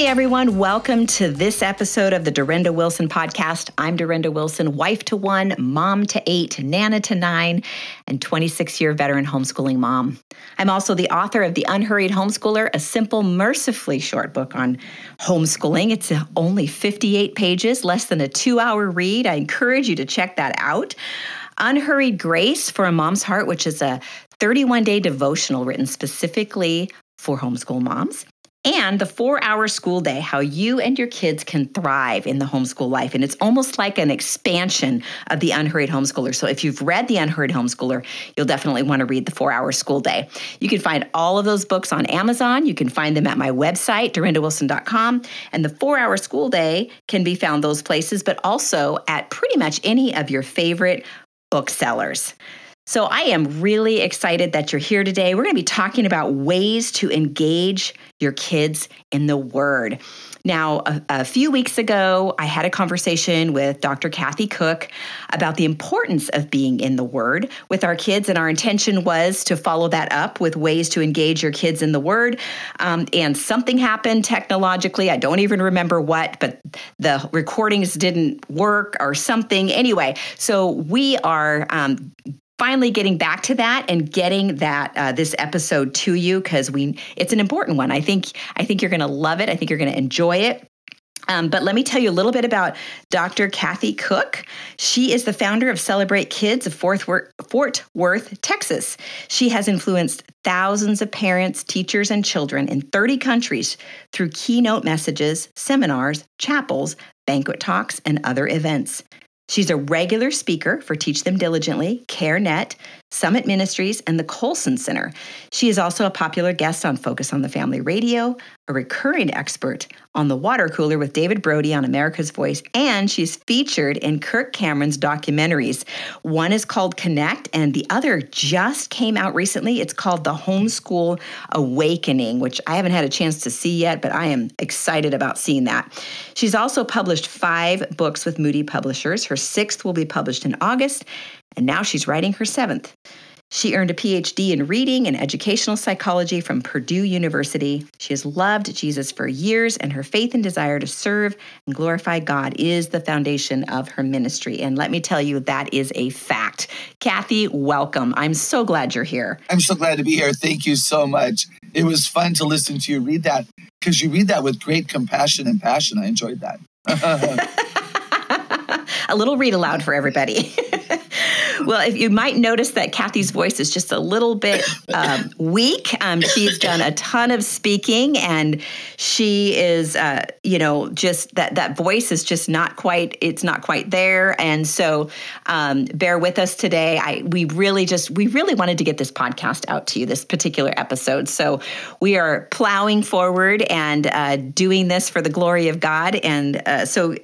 Hey everyone, welcome to this episode of the Durenda Wilson podcast. I'm Durenda Wilson, wife to one, mom to eight, nana to nine, and 26 year veteran homeschooling mom. I'm also the author of The Unhurried Homeschooler, a simple, mercifully short book on homeschooling. It's only 58 pages, less than a two hour read. I encourage you to check that out. Unhurried Grace for a Mom's Heart, which is a 31 day devotional written specifically for homeschool moms and the four hour school day, how you and your kids can thrive in the homeschool life. And it's almost like an expansion of the Unhurried Homeschooler. So if you've read the Unhurried Homeschooler, you'll definitely want to read the four hour school day. You can find all of those books on Amazon. You can find them at my website, durendawilson.com. And the four hour school day can be found those places, but also at pretty much any of your favorite booksellers. So I am really excited that you're here today. We're going to be talking about ways to engage your kids in the Word. Now, a, a, few weeks ago, I had a conversation with Dr. Kathy Koch about the importance of being in the Word with our kids, and our intention was to follow that up with ways to engage your kids in the Word. Um, and something happened technologically. I don't even remember what, but the recordings didn't work or something. Anyway, so we are um, finally getting back to that and getting that uh, this episode to you because we it's an important one. I think I think you're going to love it. I think you're going to enjoy it. Um, but let me tell you a little bit about Dr. Kathy Koch. She is the founder of Celebrate Kids of Fort Worth, Fort Worth, Texas. She has influenced thousands of parents, teachers, and children in 30 countries through keynote messages, seminars, chapels, banquet talks, and other events. She's a regular speaker for Teach Them Diligently, CareNet, Summit Ministries, and the Colson Center. She is also a popular guest on Focus on the Family Radio, a recurring expert on the water cooler with David Brody on America's Voice, and she's featured in Kirk Cameron's documentaries. One is called Connect, and the other just came out recently. It's called The Homeschool Awakening, which I haven't had a chance to see yet, but I am excited about seeing that. She's also published five books with Moody Publishers. Her sixth will be published in August, and now she's writing her seventh. She earned a PhD in reading and educational psychology from Purdue University. She has loved Jesus for years, and her faith and desire to serve and glorify God is the foundation of her ministry. And let me tell you, that is a fact. Kathy, welcome. I'm so glad you're here. I'm so glad to be here. Thank you so much. It was fun to listen to you read that because you read that with great compassion and passion. I enjoyed that. a little read aloud for everybody. well, if you might notice that Kathy's voice is just a little bit um, weak. Um, she's done a ton of speaking, and she is, uh, you know, just that that voice is just not quite. It's not quite there, and so um, bear with us today. I we really just we really wanted to get this podcast out to you this particular episode, so we are plowing forward and uh, doing this for the glory of God. And uh, so,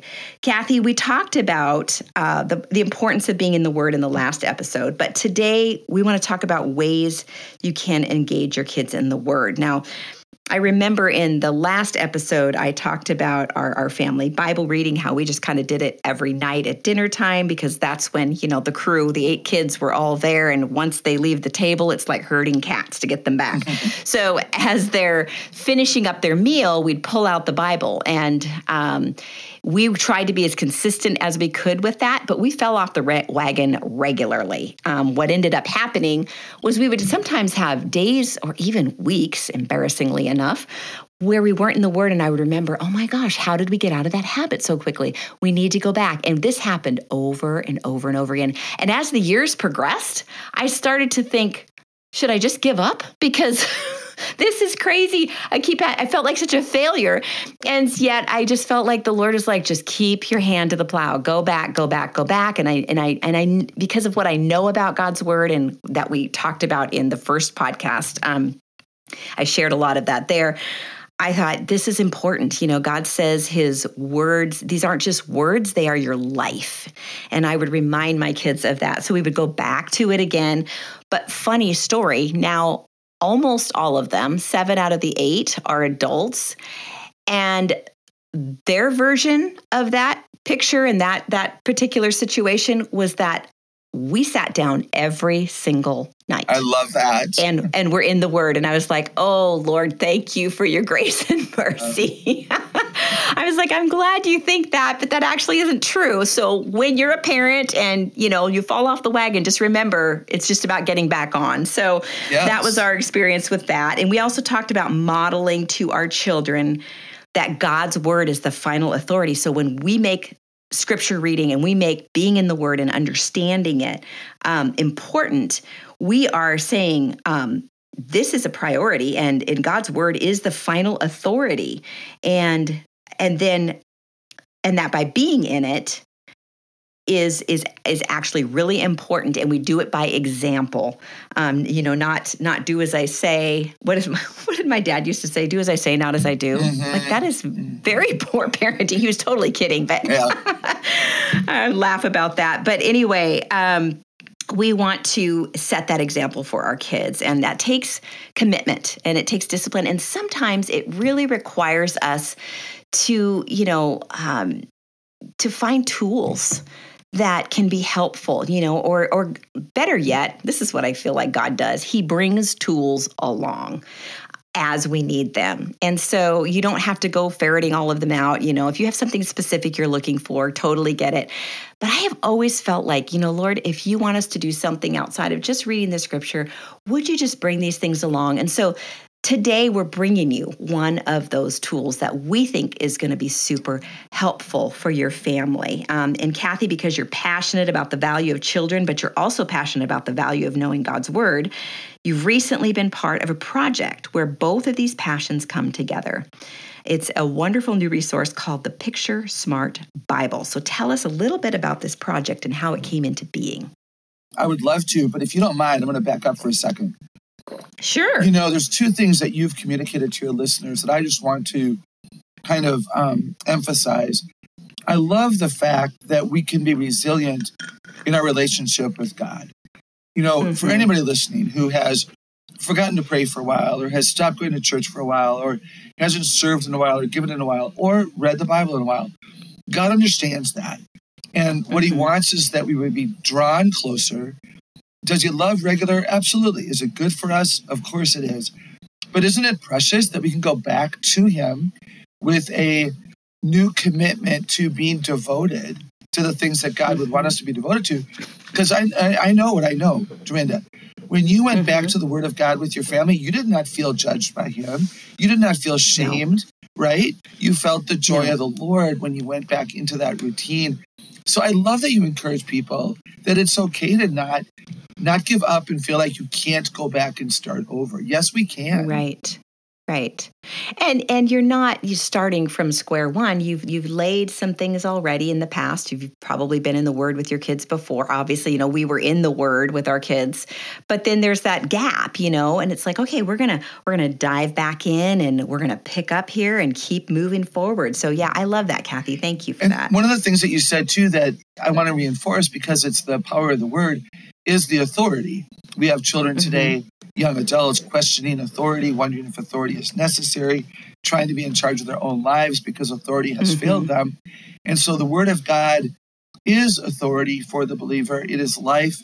Kathy, we talked about uh, the the importance of being in the Word in the last last episode. But today we want to talk about ways you can engage your kids in the Word. Now, I remember in the last episode, I talked about our, our family Bible reading, how we just kind of did it every night at dinner time because that's when, you know, the crew, the eight kids were all there. And once they leave the table, it's like herding cats to get them back. so as they're finishing up their meal, we'd pull out the Bible. And um, we tried to be as consistent as we could with that, but we fell off the re- wagon regularly. Um, what ended up happening was we would sometimes have days or even weeks, embarrassingly enough, where we weren't in the word and I would remember, oh my gosh, how did we get out of that habit so quickly? We need to go back. And this happened over and over and over again. And as the years progressed, I started to think, should I just give up? Because this is crazy. I keep, I felt like such a failure. And yet I just felt like the Lord is like, just keep your hand to the plow, go back, go back, go back. And I, and I, and I, because of what I know about God's word and that we talked about in the first podcast, um, I shared a lot of that there. I thought this is important. You know, God says his words, these aren't just words, they are your life. And I would remind my kids of that. So we would go back to it again. But funny story, now almost all of them, seven out of the eight, are adults. And their version of that picture and that that particular situation was that we sat down every single night. I love that. And and we're in the word and I was like, "Oh Lord, thank you for your grace and mercy." I was like, "I'm glad you think that, but that actually isn't true." So when you're a parent and, you know, you fall off the wagon, just remember it's just about getting back on. So yes. that was our experience with that. And we also talked about modeling to our children that God's word is the final authority. So when we make scripture reading and we make being in the word and understanding it um, important, we are saying um, this is a priority and in God's word is the final authority. And and then and that by being in it is is is actually really important and we do it by example. Um, you know not not do as i say. What is my, what did my dad used to say? Do as i say not as i do. Mm-hmm. like that is very poor parenting. He was totally kidding but yeah. i laugh about that. But anyway um, we want to set that example for our kids and that takes commitment and it takes discipline and sometimes it really requires us to you know um, to find tools that can be helpful, you know, or or better yet, this is what I feel like God does. He brings tools along as we need them. And so you don't have to go ferreting all of them out, you know, if you have something specific you're looking for, totally get it. But I have always felt like, you know, Lord, if you want us to do something outside of just reading the scripture, would you just bring these things along? And so Today, we're bringing you one of those tools that we think is going to be super helpful for your family. Um, and Kathy, because you're passionate about the value of children, but you're also passionate about the value of knowing God's word, you've recently been part of a project where both of these passions come together. It's a wonderful new resource called the Picture Smart Bible. So tell us a little bit about this project and how it came into being. I would love to, but if you don't mind, I'm going to back up for a second. Sure. You know, there's two things that you've communicated to your listeners that I just want to kind of um, emphasize. I love the fact that we can be resilient in our relationship with God. You know, mm-hmm. for anybody listening who has forgotten to pray for a while, or has stopped going to church for a while, or hasn't served in a while, or given in a while, or read the Bible in a while, God understands that. And what mm-hmm. He wants is that we would be drawn closer does he love regular? Absolutely. Is it good for us? Of course it is. But isn't it precious that we can go back to him with a new commitment to being devoted to the things that God would want us to be devoted to? Because I, I, I know what I know, Durenda. When you went mm-hmm. back to the Word of God with your family, you did not feel judged by Him. You did not feel shamed, no. right? You felt the joy yeah. of the Lord when you went back into that routine. So I love that you encourage people that it's okay to not not give up and feel like you can't go back and start over. Yes, we can. Right. Right. And and you're not you starting from square one. You've you've laid some things already in the past. You've probably been in the word with your kids before. Obviously, you know, we were in the word with our kids. But then there's that gap, you know, and it's like, okay, we're going to we're going to dive back in and we're going to pick up here and keep moving forward. So yeah, I love that, Kathy. Thank you for and that. One of the things that you said too that I want to reinforce because it's the power of the word is the authority. We have children mm-hmm. today, young adults questioning authority, wondering if authority is necessary, trying to be in charge of their own lives because authority has mm-hmm. failed them. And so the word of God is authority for the believer. It is life,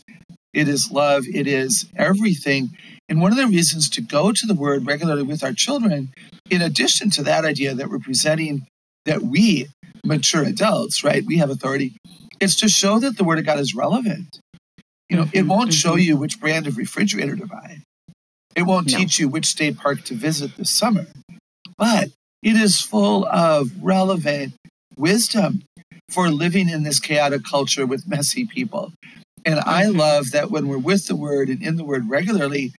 it is love, it is everything. And one of the reasons to go to the word regularly with our children, in addition to that idea that we're presenting that we, mature adults, right, we have authority, it's to show that the word of God is relevant. You know, it won't show mm-hmm. you which brand of refrigerator to buy. It won't no. teach you which state park to visit this summer. But it is full of relevant wisdom for living in this chaotic culture with messy people. And I mm-hmm. love that when we're with the word and in the word regularly,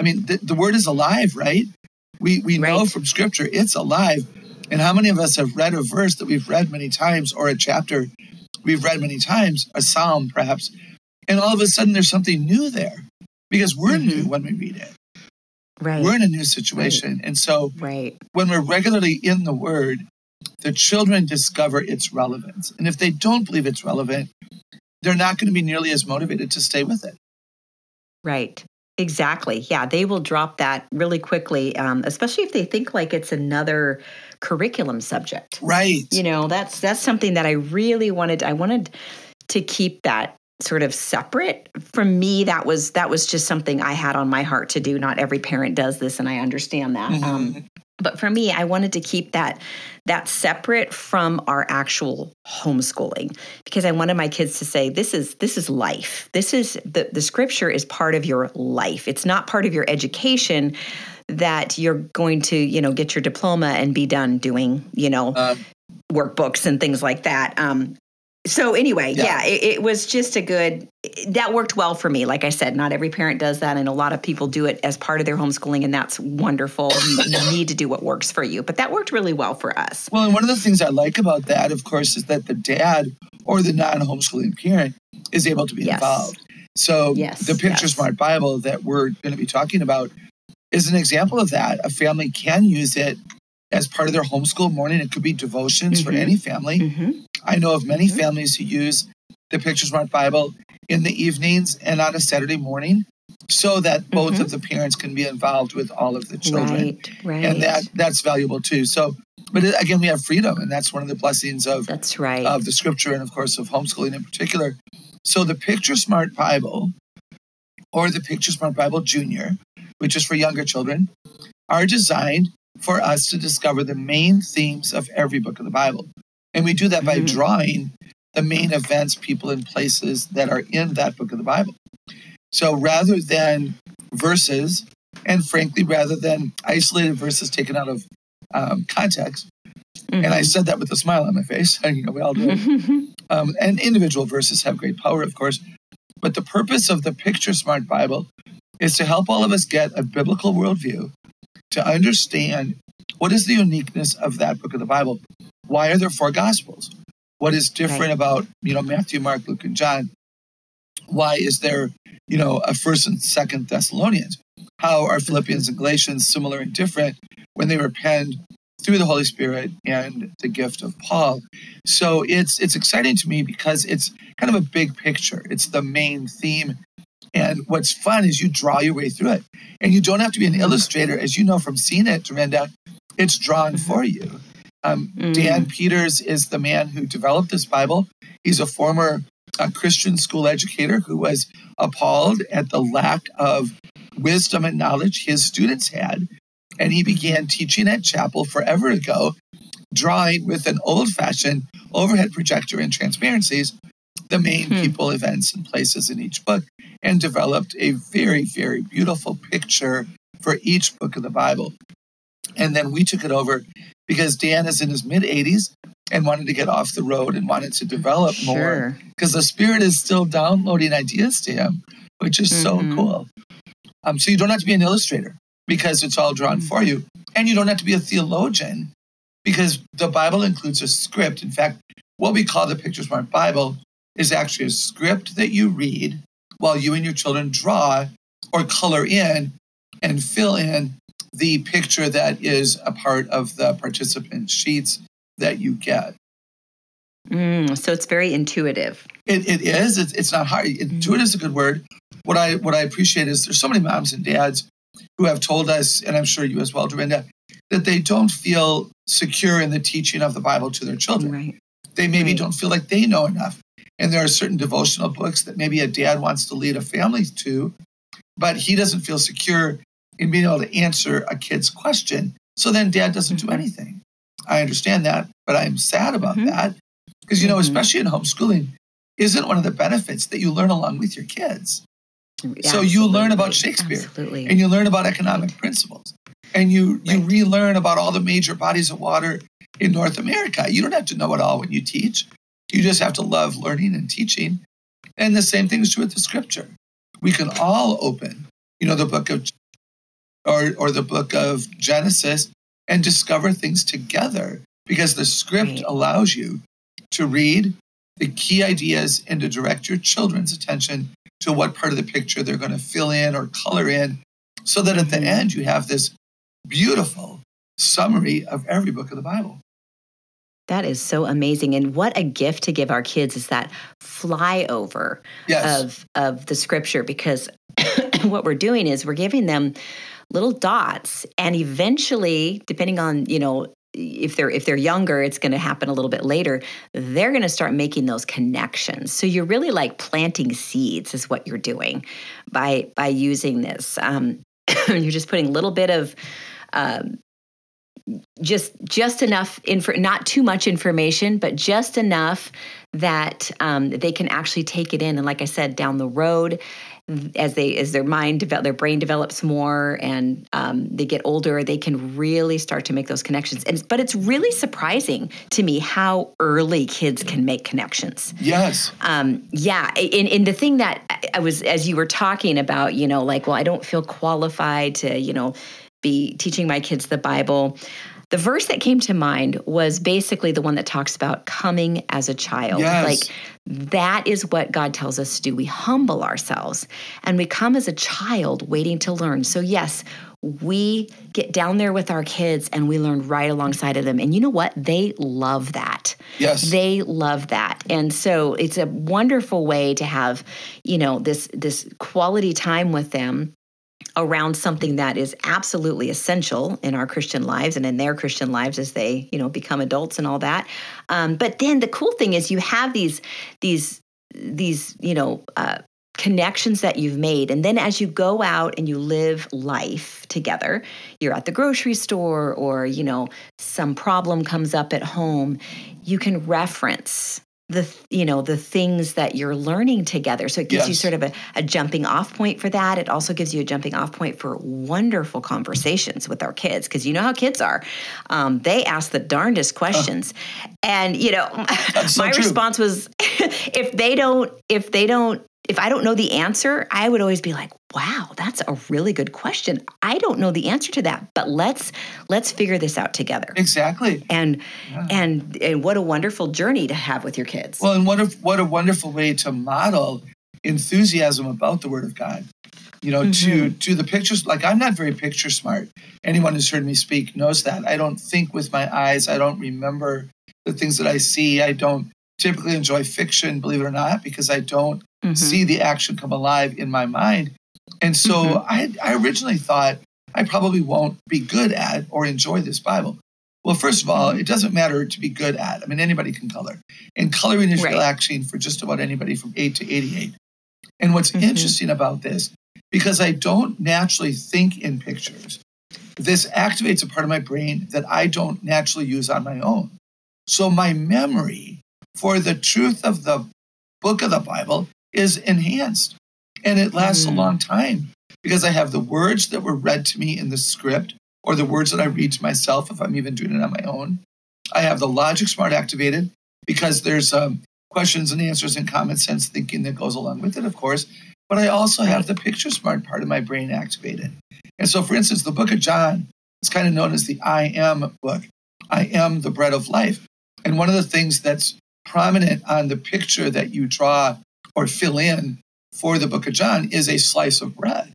I mean, the, the word is alive, right? We, we right. know from scripture it's alive. And how many of us have read a verse that we've read many times or a chapter we've read many times, a psalm perhaps, and all of a sudden there's something new there because we're mm-hmm. new when we read it. Right. We're in a new situation. Right. And so right. when we're regularly in the word, the children discover its relevance. And if they don't believe it's relevant, they're not going to be nearly as motivated to stay with it. Right. Exactly. Yeah, they will drop that really quickly, um, especially if they think like it's another curriculum subject. Right. You know, that's that's something that I really wanted. I wanted to keep that sort of separate. From me that was that was just something i had on my heart to do. Not every parent does this and i understand that. Mm-hmm. um, but for me i wanted to keep that that separate from our actual homeschooling because i wanted my kids to say this is this is life. This is the, the scripture is part of your life. It's not part of your education that you're going to you know get your diploma and be done doing you know Uh, workbooks and things like that. Um, so anyway Yeah. yeah, it, it was just a good that worked well for me like i said not every parent does that and a lot of people do it as part of their homeschooling and that's wonderful you, you need to do what works for you but that worked really well for us Well, and one of the things I like about that, of course, is that the dad or the non homeschooling parent is able to be Yes. involved. So Yes, the Picture yes. Smart Bible that we're going to be talking about is an example of that. A family can use it as part of their homeschool morning. It could be devotions for Mhm. any family. hmm I know of many Mhm. families who use the Picture Smart Bible in the evenings and on a Saturday morning so that both Mhm. of the parents can be involved with all of the children right right and that that's valuable too. So, but again, we have freedom, and that's one of the blessings of that's right of the scripture, and of course of homeschooling in particular. So, the Picture Smart Bible, or the Picture Smart Bible Junior, which is for younger children, are designed for us to discover the main themes of every book of the Bible, and we do that by Mhm. drawing the main events, people, and places that are in that book of the Bible. So, rather than verses and frankly, rather than isolated verses taken out of um, context. And I said that with a smile on my face. You know, we all do. Um, and individual verses have great power, of course. But the purpose of the Picture Smart Bible is to help all of us get a biblical worldview, to understand what is the uniqueness of that book of the Bible. Why are there four gospels? What is different Right. about you know Matthew, Mark, Luke, and John? Why is there you know a First and Second Thessalonians? How are Philippians and Galatians similar and different when they were penned through the Holy Spirit and the gift of Paul? So it's it's exciting to me because it's kind of a big picture. It's the main theme. And what's fun is you draw your way through it. And you don't have to be an illustrator, as you know from seeing it, Durenda. It's drawn mm-hmm. for you. Um, Mm. Dan Peters is the man who developed this Bible. He's a former uh, Christian school educator who was appalled at the lack of wisdom and knowledge his students had. And he began teaching at chapel forever ago, drawing with an old fashioned overhead projector and transparencies the main Hmm. people, events, and places in each book, and developed a very, very beautiful picture for each book of the Bible. And then we took it over because Dan is in his mid 80s and wanted to get off the road and wanted to develop more because the Spirit is still downloading ideas to him, which is so Mhm. cool. Um, so you don't have to be an illustrator because it's all drawn Mhm. for you. And you don't have to be a theologian because the Bible includes a script. In fact, what we call the Picture Smart Bible is actually a script that you read while you and your children draw or color in and fill in the picture that is a part of the participant sheets that you get. Mm, so it's very intuitive It, it is. It's, it's not hard. Intuitive is a good word. What I what I appreciate is there's so many moms and dads who have told us, and I'm sure you as well, Durenda, that they don't feel secure in the teaching of the Bible to their children. right They maybe Right. don't feel like they know enough. And there are certain devotional books that maybe a dad wants to lead a family to, but he doesn't feel secure in being able to answer a kid's question. So then dad doesn't do Mhm. anything. I understand that, but I'm sad about Mhm. that. Because, you know, Mhm. especially in homeschooling, isn't one of the benefits that you learn along with your kids. So you learn about Shakespeare, absolutely And you learn about economic principles. And you, you Right. relearn about all the major bodies of water in North America. You don't have to know it all when you teach. You just have to love learning and teaching. And the same thing is true with the scripture. We can all open, you know, the book of or or the book of Genesis and discover things together because the script Right. allows you to read the key ideas and to direct your children's attention to what part of the picture they're going to fill in or color in so that at the Mhm. end you have this beautiful summary of every book of the Bible. That is so amazing. And what a gift to give our kids is that flyover Yes. of of the scripture because what we're doing is we're giving them little dots and eventually depending on, you know, if they're if they're younger it's going to happen a little bit later they're going to start making those connections. So you're really like planting seeds is what you're doing by by using this. Um, you're just putting a little bit of um, just just enough info not too much information but just enough that um, they can actually take it in and like i said down the road as they as their mind develop their brain develops more and um, they get older they can really start to make those connections. And but it's really surprising to me how early kids can make connections. Yes. Um, yeah and, and the thing that i was as you were talking about you know like well i don't feel qualified to you know be teaching my kids the bible the verse that came to mind was basically the one that talks about coming as a child. Yes. Like that is what God tells us to do. We humble ourselves and we come as a child waiting to learn. So, yes, we get down there with our kids and we learn right alongside of them. And you know what? They love that. Yes. They love that. And so it's a wonderful way to have, you know, this this quality time with them around something that is absolutely essential in our Christian lives and in their Christian lives as they, you know, become adults and all that. Um, but then the cool thing is you have these these these you know uh, connections that you've made and then as you go out and you live life together you're at the grocery store or you know some problem comes up at home you can reference the you know the things that you're learning together. So it gives yes. you sort of a, a, jumping off point for that. It also gives you a jumping off point for wonderful conversations with our kids because you know how kids are. Um, they ask the darndest questions. Uh, and you know so my true. response was if they don't if they don't if I don't know the answer, I would always be like, "Wow, that's a really good question. I don't know the answer to that, but let's let's figure this out together." Exactly. And yeah. and and what a wonderful journey to have with your kids. Well, and what a what a wonderful way to model enthusiasm about the word of God. You know, mm-hmm. to to the pictures like I'm not very picture smart. Anyone who's heard me speak knows that. I don't think with my eyes. I don't remember the things that I see. I don't typically enjoy fiction, believe it or not, because I don't mm-hmm. see the action come alive in my mind. And so mm-hmm. I, I originally thought I probably won't be good at or enjoy this Bible. Well, first of all, mm-hmm. it doesn't matter to be good at. I mean, anybody can color. And coloring is right. relaxing for just about anybody from 8 to 88. And what's mm-hmm. interesting about this, because I don't naturally think in pictures, this activates a part of my brain that I don't naturally use on my own. So my memory for the truth of the book of the Bible is enhanced. And it lasts mm. a long time because I have the words that were read to me in the script or the words that I read to myself if I'm even doing it on my own. I have the logic smart activated because there's um, questions and answers and common sense thinking that goes along with it, of course. But I also have the picture smart part of my brain activated. And so, for instance, the book of John is kind of known as the I am book. I am the bread of life. And one of the things that's prominent on the picture that you draw or fill in for the book of John is a slice of bread.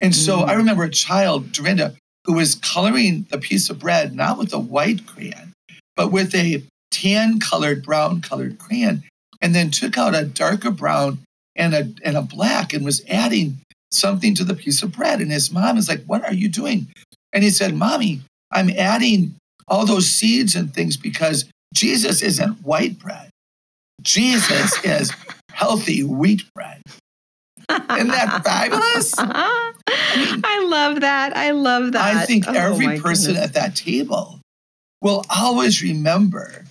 And so mm. I remember a child, Durenda, who was coloring the piece of bread, not with a white crayon, but with a tan colored, brown colored crayon, and then took out a darker brown and a, and a black and was adding something to the piece of bread. And his mom is like, What are you doing? And he said, Mommy, I'm adding all those seeds and things because Jesus isn't white bread. Jesus is healthy wheat bread. Isn't that fabulous? I, mean, I love that. I love that. I think oh, every person goodness. at that table will always remember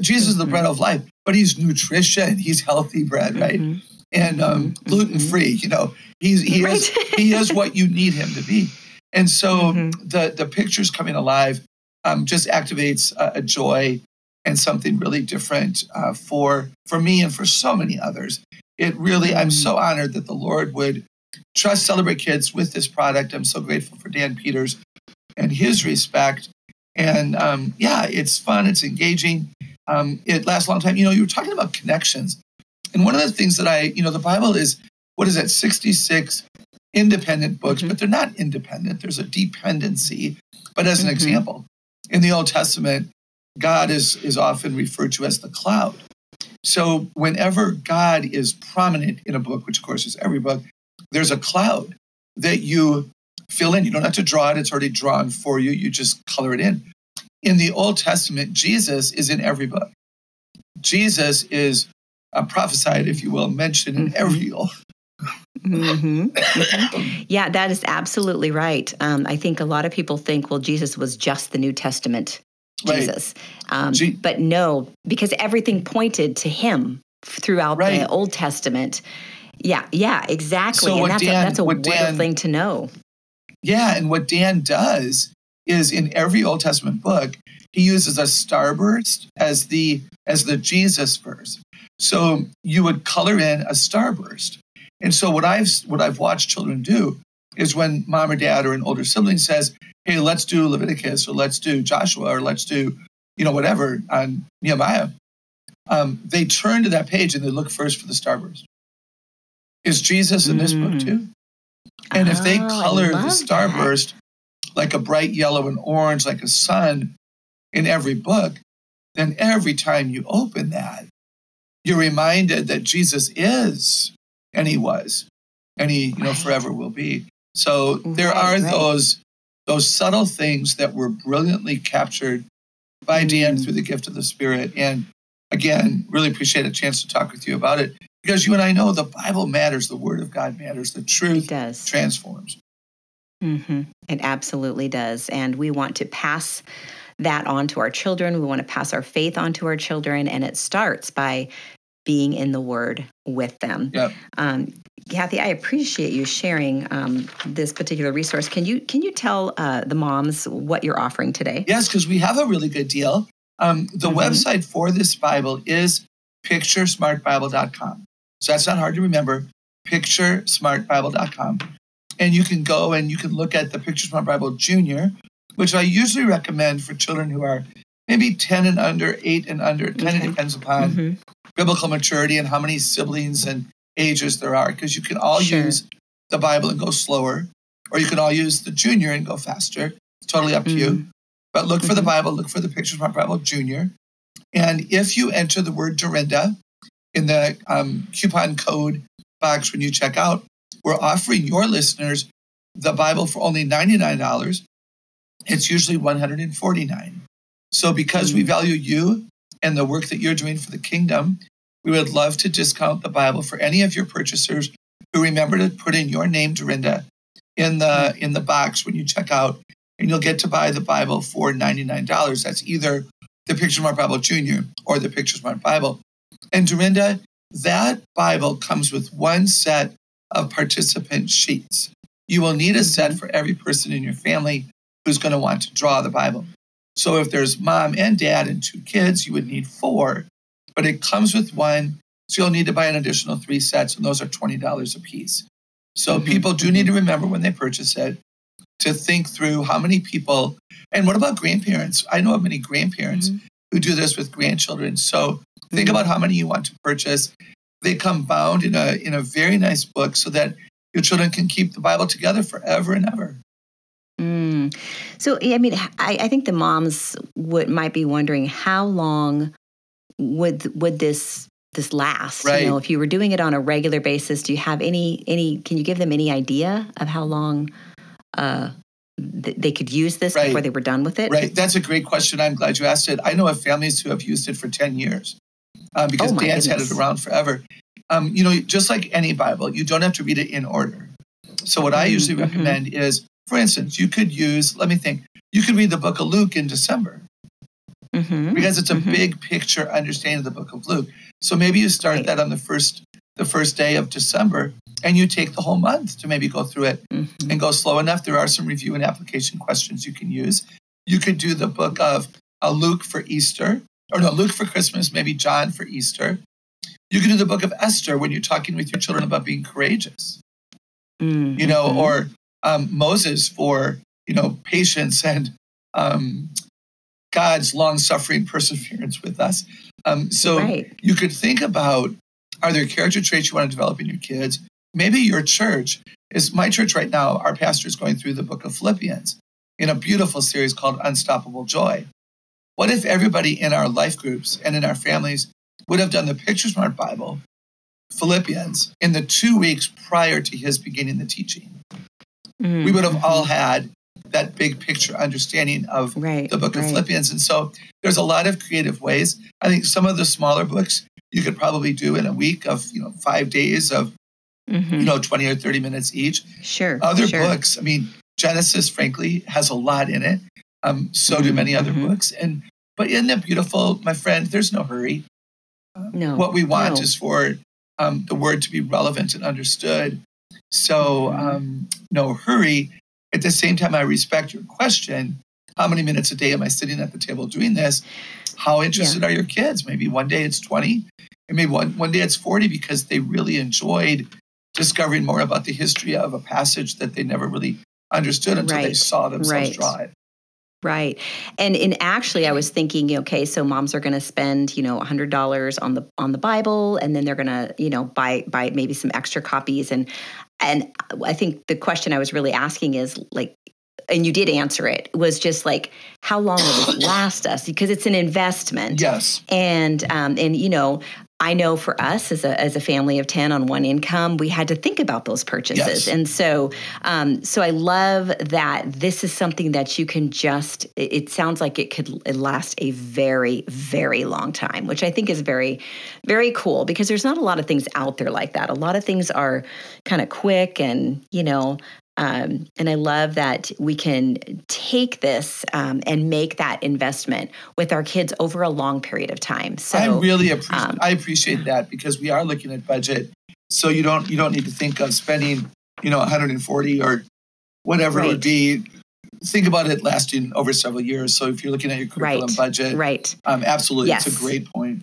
Jesus is the bread of life, but he's nutrition. He's healthy bread, right? Mm-hmm. And um, mm-hmm. gluten free. You know, he's he right. is he is what you need him to be. And so mm-hmm. the the pictures coming alive um, just activates a, a joy and something really different uh, for for me and for so many others. It really, I'm so mm. honored that the Lord would trust Celebrate Kids with this product. I'm so grateful for Dan Peters and his respect. And um, yeah, it's fun, it's engaging, um, it lasts a long time. You know, you were talking about connections. And one of the things that I, you know, the Bible is, what is that, 66 independent books, mm-hmm. but they're not independent. There's a dependency. But as an mm-hmm. example, in the Old Testament, God is, is often referred to as the cloud. So whenever God is prominent in a book, which of course is every book, there's a cloud that you fill in. You don't have to draw it, it's already drawn for you. You just color it in. in the Old Testament, Jesus is in every book. Jesus is uh, prophesied, if you will, mentioned in every old. Mm-hmm. Mm-hmm. Yeah, that is absolutely right. Um, I think a lot of people think, well, Jesus was just the New Testament Jesus. Right. Um, G- but no, because everything pointed to him throughout right. the Old Testament. Yeah, yeah, exactly. So and that's, Dan, a, that's a wonderful Dan, thing to know. Yeah, and what Dan does is in every Old Testament book, he uses a starburst as the as the Jesus verse. So you would color in a starburst. And so what I've what I've watched children do is when mom or dad or an older sibling says, "Hey, let's do Leviticus or let's do Joshua or let's do you know whatever on Nehemiah," um, they turn to that page and they look first for the starburst. Is Jesus in this mm. book too? And oh, if they oh, color the starburst that. like a bright yellow and orange, like a sun in every book, then every time you open that, you're reminded that Jesus is and he was and he you know forever will be so there right, are right. those those subtle things that were brilliantly captured by. Dan through the gift of the Spirit. And again, really appreciate a chance to talk with you about it because you and I know the Bible matters, the Word of God matters, the truth it does. transforms. Mm-hmm. It absolutely does. And we want to pass that on to our children. We want to pass our faith on to our children. And it starts by being in the Word with them. Yep. Um, Kathy, I appreciate you sharing um, this particular resource. Can you can you tell uh, the moms what you're offering today? Yes, because we have a really good deal. Um, the mm-hmm. website for this Bible is picturesmartbible.com. So that's not hard to remember. Picturesmartbible.com, and you can go and you can look at the Picture Smart Bible Junior, which I usually recommend for children who are maybe 10 and under, 8 and under. 10 okay. depends upon mm-hmm. biblical maturity and how many siblings and ages there are, because you can all sure. use the Bible and go slower, or you can all use the junior and go faster. It's totally up to mm-hmm. you. But look mm-hmm. for the mm-hmm. Bible, look for the Picture Smart Bible Junior. And if you enter the word Durenda in the um, coupon code box when you check out, we're offering your listeners the Bible for only $99. It's usually 149 so, because we mm. value you and the work that you're doing for the kingdom, we would love to discount the Bible for any of your purchasers who remember to put in your name, Durenda, in the in the box when you check out, and you'll get to buy the Bible for ninety nine dollars. That's either the Picture Smart Bible Junior or the Picture Smart Bible. And Durenda, that Bible comes with one set of participant sheets. You will need a set mm-hmm. for every person in your family who's going to want to draw the Bible. So if there's mom and dad and two kids, you would need four, but it comes with one. So you'll need to buy an additional three sets, and those are $20 a piece. So mm-hmm. people do need to remember when they purchase it to think through how many people, and what about grandparents? I know of many grandparents mm-hmm. who do this with grandchildren. So think mm-hmm. about how many you want to purchase. They come bound in a in a very nice book so that your children can keep the Bible together forever and ever. Mm. So, I mean, I, I think the moms would might be wondering how long would would this this last? Right. You know, if you were doing it on a regular basis, do you have any any? Can you give them any idea of how long uh, th- they could use this right. before they were done with it? Right. That's a great question. I'm glad you asked it. I know of families who have used it for ten years um, because oh Dan's goodness. had it around forever. Um, you know, just like any Bible, you don't have to read it in order. So what I usually mm-hmm. recommend is for instance, you could use, let me think, you could read the book of Luke in December mm-hmm. because it's a mm-hmm. big picture understanding of the book of Luke. So maybe you start right. that on the first the first day of December and you take the whole month to maybe go through it mm-hmm. and go slow enough. There are some review and application questions you can use. You could do the book of uh, Luke for Easter, or no, Luke for Christmas, maybe John for Easter. You can do the book of Esther when you're talking with your children about being courageous. Mm-hmm. You know, or um, Moses for you know patience and um, God's long suffering perseverance with us. Um, so right. you could think about are there character traits you want to develop in your kids? Maybe your church is my church right now. Our pastor is going through the book of Philippians in a beautiful series called Unstoppable Joy. What if everybody in our life groups and in our families would have done the Picture Smart Bible, Philippians, in the two weeks prior to his beginning the teaching? Mm-hmm. We would have all had that big picture understanding of right, the book of right. Philippians. And so there's a lot of creative ways. I think some of the smaller books you could probably do in a week of, you know, five days of, Mhm. you know, 20 or 30 minutes each. Sure. Other sure. books, I mean, Genesis, frankly, has a lot in it. Um, so do Mhm, many other mhm. books. And but isn't it beautiful, my friend? There's no hurry. No. What we want no. is for um, the word to be relevant and understood. So um, no hurry. At the same time, I respect your question. How many minutes a day am I sitting at the table doing this? How interested are your kids? Maybe one day it's 20, and maybe one, one day it's 40 because they really enjoyed discovering more about the history of a passage that they never really understood until they saw themselves right. draw it. Right. And in actually I was thinking, okay, so moms are going to spend, you know, $100 on the on the Bible and then they're going to, you know, buy buy maybe some extra copies and and I think the question I was really asking is like and you did answer it was just like how long will this last us because it's an investment Yes. and um, and you know I know for us as a as a family of ten on one income, we had to think about those purchases, Yes. and so um, so I love that this is something that you can just. It, it sounds like it could last a very very long time, which I think is very very cool because there's not a lot of things out there like that. A lot of things are kind of quick and you know um, and I love that we can take this um, and make that investment with our kids over a long period of time. So I really appreciate um, I appreciate that because we are looking at budget. So you don't you don't need to think of spending, you know, 140 or whatever it would be. Think about it lasting over several years. So if you're looking at your curriculum Right. budget, right. um, absolutely, it's a great point.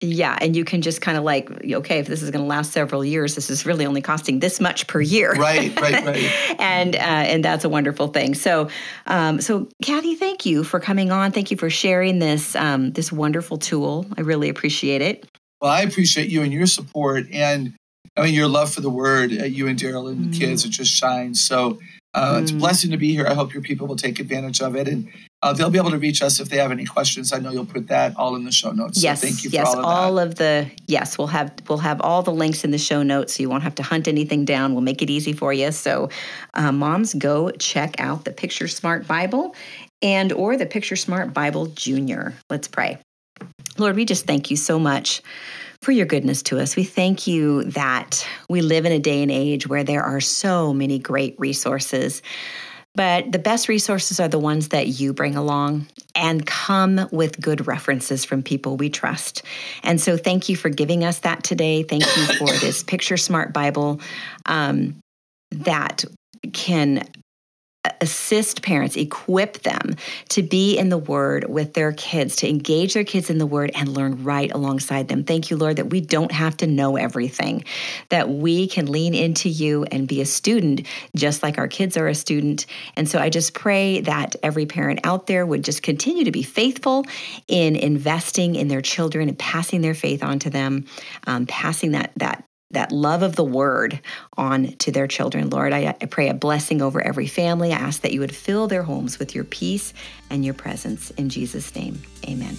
Yeah, and you can just kind of like, okay, if this is going to last several years, this is really only costing this much per year. Right, right, right. and uh, and that's a wonderful thing. So, um, so Kathy, thank you for coming on. Thank you for sharing this um, this wonderful tool. I really appreciate it. Well, I appreciate you and your support, and I mean your love for the word. Uh, you and Daryl and the Mm. kids, it just shines. So uh, it's a Mm. blessing to be here. I hope your people will take advantage of it, and uh, they'll be able to reach us if they have any questions. I know you'll put that all in the show notes. yes, so thank you for yes, all of that. the yes, we'll have we'll have all the links in the show notes, so you won't have to hunt anything down. We'll make it easy for you. So, uh, moms, go check out the Picture Smart Bible and or the Picture Smart Bible Junior. Let's pray. Lord, we just thank you so much for your goodness to us. We thank you that we live in a day and age where there are so many great resources. But the best resources are the ones that you bring along and come with good references from people we trust. And so, thank you for giving us that today. Thank you for this Picture Smart Bible um, that can assist parents, equip them to be in the Word with their kids, to engage their kids in the Word and learn right alongside them. Thank you, Lord, that we don't have to know everything, that we can lean into you and be a student just like our kids are a student. And so I just pray that every parent out there would just continue to be faithful in investing in their children and passing their faith on to them, um, passing that that that love of the word on to their children. Lord, I, I pray a blessing over every family. I ask that you would fill their homes with your peace and your presence. In Jesus' name, amen.